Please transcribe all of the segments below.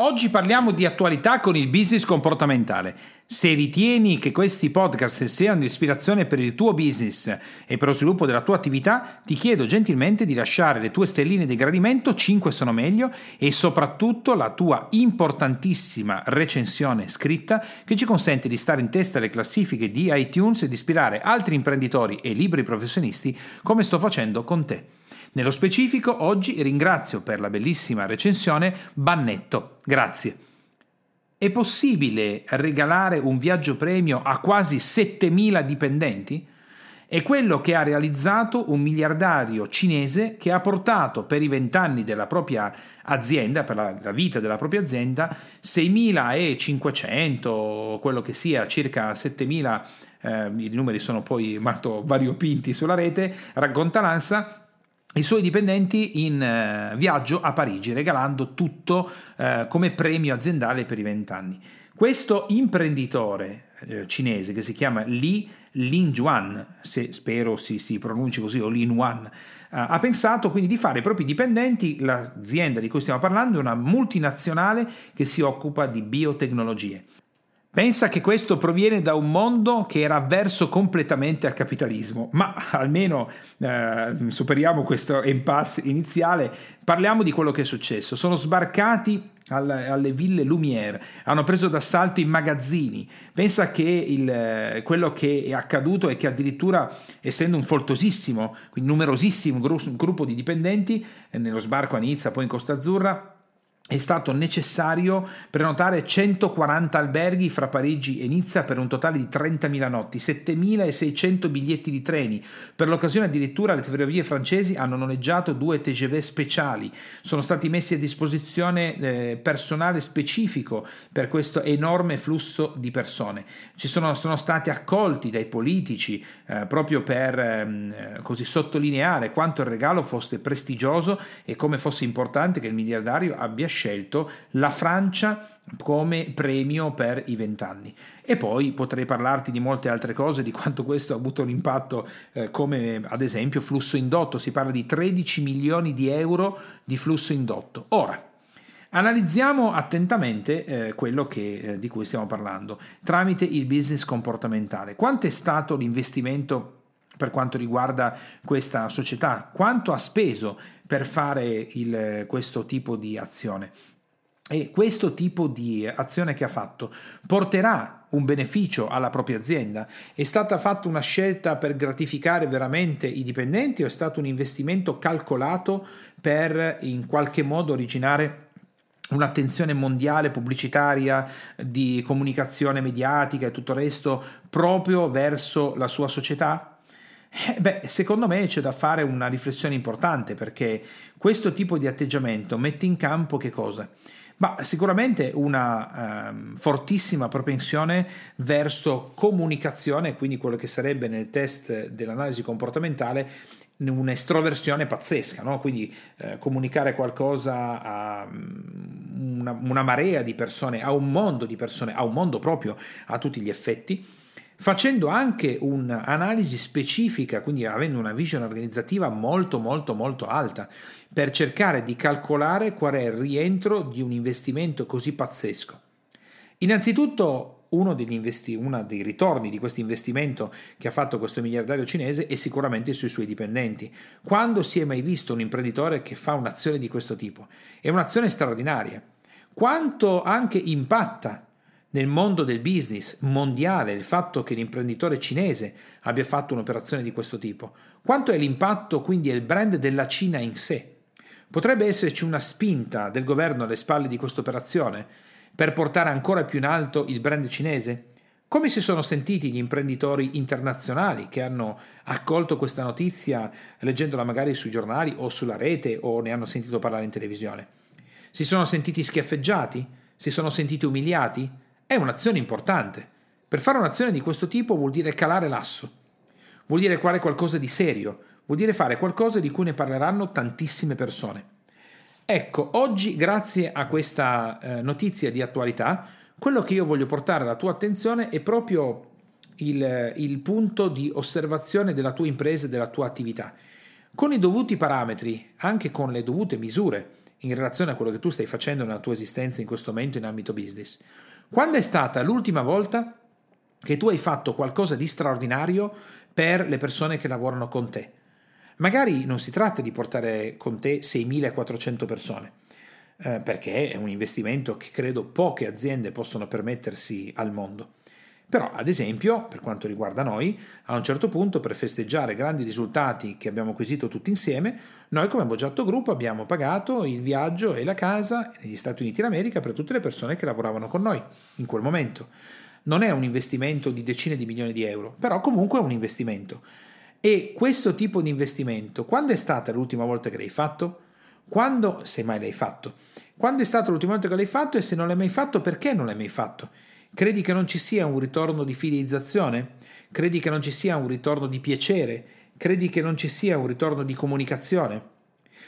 Oggi parliamo di attualità con il business comportamentale. Se ritieni che questi podcast siano di ispirazione per il tuo business e per lo sviluppo della tua attività, ti chiedo gentilmente di lasciare le tue stelline di gradimento, 5 sono meglio, e soprattutto la tua importantissima recensione scritta che ci consente di stare in testa alle classifiche di iTunes e di ispirare altri imprenditori e libri professionisti come sto facendo con te. Nello specifico, oggi ringrazio per la bellissima recensione Bannetto. Grazie. È possibile regalare un viaggio premio a quasi 7000 dipendenti? È quello che ha realizzato un miliardario cinese che ha portato per i vent'anni della propria azienda, per la, vita della propria azienda, 6.500, quello che sia, circa 7.000, eh, i numeri sono poi molto variopinti sulla rete, racconta l'ANSA, i suoi dipendenti in eh, viaggio a Parigi, regalando tutto eh, come premio aziendale per i vent'anni. Questo imprenditore eh, cinese che si chiama Li Linjuan, se spero si, si pronunci così, o Linjuan, eh, ha pensato quindi di fare ai propri dipendenti, l'azienda di cui stiamo parlando è una multinazionale che si occupa di biotecnologie. Pensa che questo proviene da un mondo che era avverso completamente al capitalismo, ma almeno eh, superiamo questo impasse iniziale, parliamo di quello che è successo. Sono sbarcati alle, ville Lumière, hanno preso d'assalto i magazzini. Pensa che il, quello che è accaduto è che addirittura, essendo un foltosissimo, quindi numerosissimo gruppo di dipendenti, eh, nello sbarco a Nizza, poi in Costa Azzurra, è stato necessario prenotare 140 alberghi fra Parigi e Nizza per un totale di 30.000 notti, 7.600 biglietti di treni. Per l'occasione addirittura le ferrovie francesi hanno noleggiato due TGV speciali, sono stati messi a disposizione eh, personale specifico per questo enorme flusso di persone. Ci sono, sono stati accolti dai politici eh, proprio per ehm, così sottolineare quanto il regalo fosse prestigioso e come fosse importante che il miliardario abbia scelto scelto la Francia come premio per i vent'anni. E poi potrei parlarti di molte altre cose, di quanto questo ha avuto un impatto, eh, come ad esempio flusso indotto, si parla di 13 milioni di euro di flusso indotto. Ora, Analizziamo attentamente eh, quello che, eh, di cui stiamo parlando tramite il business comportamentale. Quanto è stato l'investimento per quanto riguarda questa società, quanto ha speso per fare il, questo tipo di azione. E questo tipo di azione che ha fatto porterà un beneficio alla propria azienda? È stata fatta una scelta per gratificare veramente i dipendenti o è stato un investimento calcolato per in qualche modo originare un'attenzione mondiale pubblicitaria di comunicazione mediatica e tutto il resto proprio verso la sua società? Eh, beh, secondo me c'è da fare una riflessione importante perché questo tipo di atteggiamento mette in campo che cosa? Ma sicuramente una um, fortissima propensione verso comunicazione, quindi quello che sarebbe nel test dell'analisi comportamentale un'estroversione pazzesca, no? quindi eh, comunicare qualcosa a mm, una, una marea di persone, a un mondo di persone, a un mondo proprio a tutti gli effetti facendo anche un'analisi specifica, quindi avendo una visione organizzativa molto molto molto alta, per cercare di calcolare qual è il rientro di un investimento così pazzesco. Innanzitutto uno investi- uno dei ritorni di questo investimento che ha fatto questo miliardario cinese è sicuramente sui suoi dipendenti. Quando si è mai visto un imprenditore che fa un'azione di questo tipo? È un'azione straordinaria. Quanto anche impatta nel mondo del business mondiale il fatto che l'imprenditore cinese abbia fatto un'operazione di questo tipo? Quanto è l'impatto quindi il brand della Cina in sé? Potrebbe esserci una spinta del governo alle spalle di questa operazione per portare ancora più in alto il brand cinese? Come si sono sentiti gli imprenditori internazionali che hanno accolto questa notizia leggendola magari sui giornali o sulla rete o ne hanno sentito parlare in televisione? Si sono sentiti schiaffeggiati? Si sono sentiti umiliati? È un'azione importante. Per fare un'azione di questo tipo vuol dire calare l'asso, vuol dire fare qualcosa di serio, vuol dire fare qualcosa di cui ne parleranno tantissime persone. Ecco, oggi grazie a questa eh, notizia di attualità, quello che io voglio portare alla tua attenzione è proprio il, il punto di osservazione della tua impresa e della tua attività, con i dovuti parametri, anche con le dovute misure in relazione a quello che tu stai facendo nella tua esistenza in questo momento in ambito business. Quando è stata l'ultima volta che tu hai fatto qualcosa di straordinario per le persone che lavorano con te? Magari non si tratta di portare con te 6.400 persone, eh, perché è un investimento che credo poche aziende possono permettersi al mondo. Però, ad esempio, per quanto riguarda noi, a un certo punto, per festeggiare grandi risultati che abbiamo acquisito tutti insieme, noi come Boggiatto Group abbiamo pagato il viaggio e la casa negli Stati Uniti d'America per tutte le persone che lavoravano con noi in quel momento. Non è un investimento di decine di milioni di euro, però comunque è un investimento. E questo tipo di investimento, quando è stata l'ultima volta che l'hai fatto? Quando, se mai l'hai fatto? Quando è stata l'ultima volta che l'hai fatto e se non l'hai mai fatto, perché non l'hai mai fatto? Credi che non ci sia un ritorno di fidelizzazione? Credi che non ci sia un ritorno di piacere? Credi che non ci sia un ritorno di comunicazione?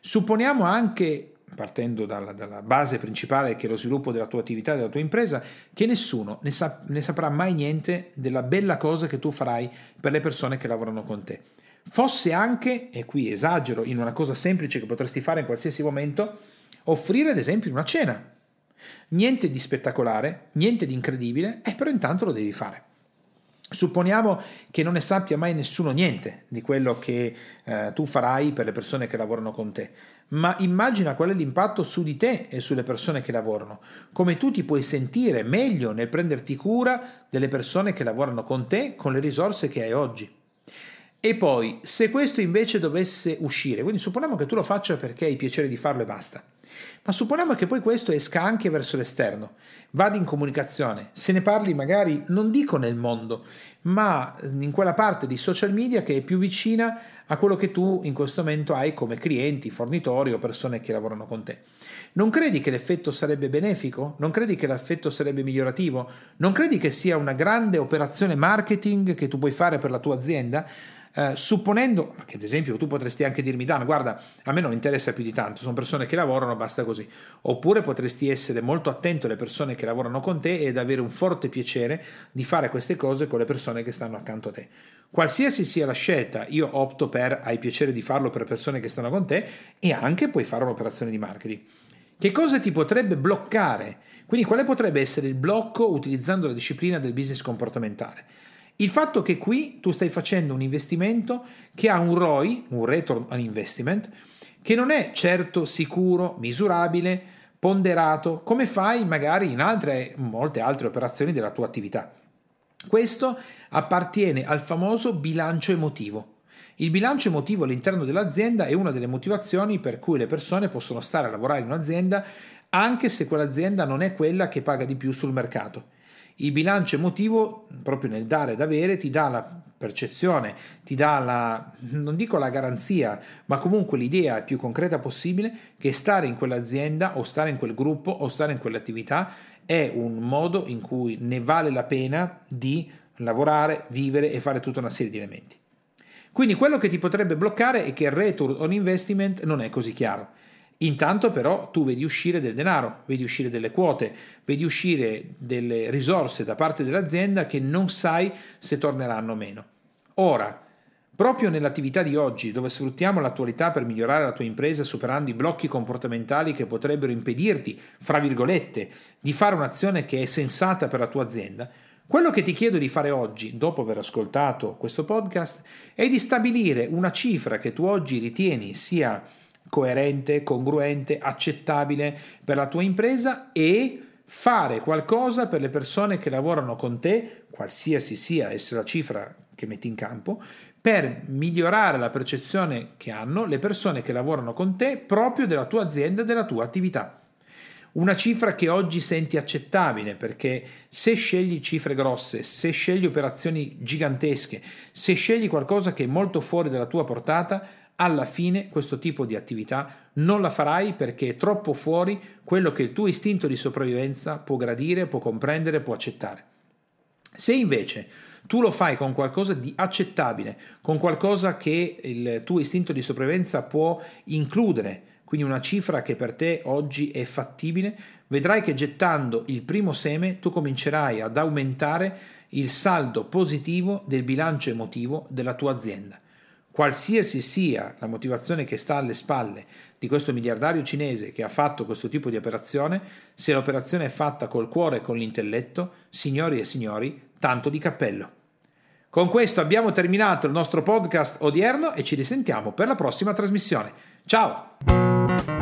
Supponiamo anche partendo dalla, dalla, base principale che è lo sviluppo della tua attività, della tua impresa, che nessuno ne, sa, ne saprà mai niente della bella cosa che tu farai per le persone che lavorano con te. Fosse anche, e qui esagero in una cosa semplice che potresti fare in qualsiasi momento, offrire ad esempio una cena. Niente di spettacolare, niente di incredibile, eh, però intanto lo devi fare. Supponiamo che non ne sappia mai nessuno niente di quello che eh, tu farai per le persone che lavorano con te, ma immagina qual è l'impatto su di te e sulle persone che lavorano, come tu ti puoi sentire meglio nel prenderti cura delle persone che lavorano con te con le risorse che hai oggi. E poi, se questo invece dovesse uscire, quindi supponiamo che tu lo faccia perché hai piacere di farlo e basta, ma supponiamo che poi questo esca anche verso l'esterno, vada in comunicazione, se ne parli magari, non dico nel mondo, ma in quella parte di social media che è più vicina a quello che tu in questo momento hai come clienti, fornitori o persone che lavorano con te. Non credi che l'effetto sarebbe benefico? Non credi che l'effetto sarebbe migliorativo? Non credi che sia una grande operazione marketing che tu puoi fare per la tua azienda? Eh, supponendo che ad esempio tu potresti anche dirmi Dan guarda a me non interessa più di tanto sono persone che lavorano basta così oppure potresti essere molto attento alle persone che lavorano con te ed avere un forte piacere di fare queste cose con le persone che stanno accanto a te qualsiasi sia la scelta io opto per hai piacere di farlo per persone che stanno con te e anche puoi fare un'operazione di marketing che cosa ti potrebbe bloccare? Quindi quale potrebbe essere il blocco utilizzando la disciplina del business comportamentale? Il fatto che qui tu stai facendo un investimento che ha un ROI, un return on investment, che non è certo sicuro, misurabile, ponderato, come fai magari in altre, molte altre operazioni della tua attività. Questo appartiene al famoso bilancio emotivo. Il bilancio emotivo all'interno dell'azienda è una delle motivazioni per cui le persone possono stare a lavorare in un'azienda anche se quell'azienda non è quella che paga di più sul mercato. Il bilancio emotivo, proprio nel dare ed avere, ti dà la percezione, ti dà la, non dico la garanzia, ma comunque l'idea più concreta possibile che stare in quell'azienda o stare in quel gruppo o stare in quell'attività è un modo in cui ne vale la pena di lavorare, vivere e fare tutta una serie di elementi. Quindi quello che ti potrebbe bloccare è che il return on investment non è così chiaro. Intanto però tu vedi uscire del denaro, vedi uscire delle quote, vedi uscire delle risorse da parte dell'azienda che non sai se torneranno o meno. Ora, proprio nell'attività di oggi, dove sfruttiamo l'attualità per migliorare la tua impresa superando i blocchi comportamentali che potrebbero impedirti, fra virgolette, di fare un'azione che è sensata per la tua azienda, quello che ti chiedo di fare oggi, dopo aver ascoltato questo podcast, è di stabilire una cifra che tu oggi ritieni sia coerente, congruente, accettabile per la tua impresa e fare qualcosa per le persone che lavorano con te, qualsiasi sia essa la cifra che metti in campo, per migliorare la percezione che hanno le persone che lavorano con te proprio della tua azienda della tua attività. Una cifra che oggi senti accettabile perché se scegli cifre grosse, se scegli operazioni gigantesche, se scegli qualcosa che è molto fuori dalla tua portata, alla fine questo tipo di attività non la farai perché è troppo fuori quello che il tuo istinto di sopravvivenza può gradire, può comprendere, può accettare. Se invece tu lo fai con qualcosa di accettabile, con qualcosa che il tuo istinto di sopravvivenza può includere, quindi una cifra che per te oggi è fattibile, vedrai che gettando il primo seme tu comincerai ad aumentare il saldo positivo del bilancio emotivo della tua azienda. Qualsiasi sia la motivazione che sta alle spalle di questo miliardario cinese che ha fatto questo tipo di operazione, se l'operazione è fatta col cuore e con l'intelletto, signori e signori, tanto di cappello. Con questo abbiamo terminato il nostro podcast odierno e ci risentiamo per la prossima trasmissione. Ciao!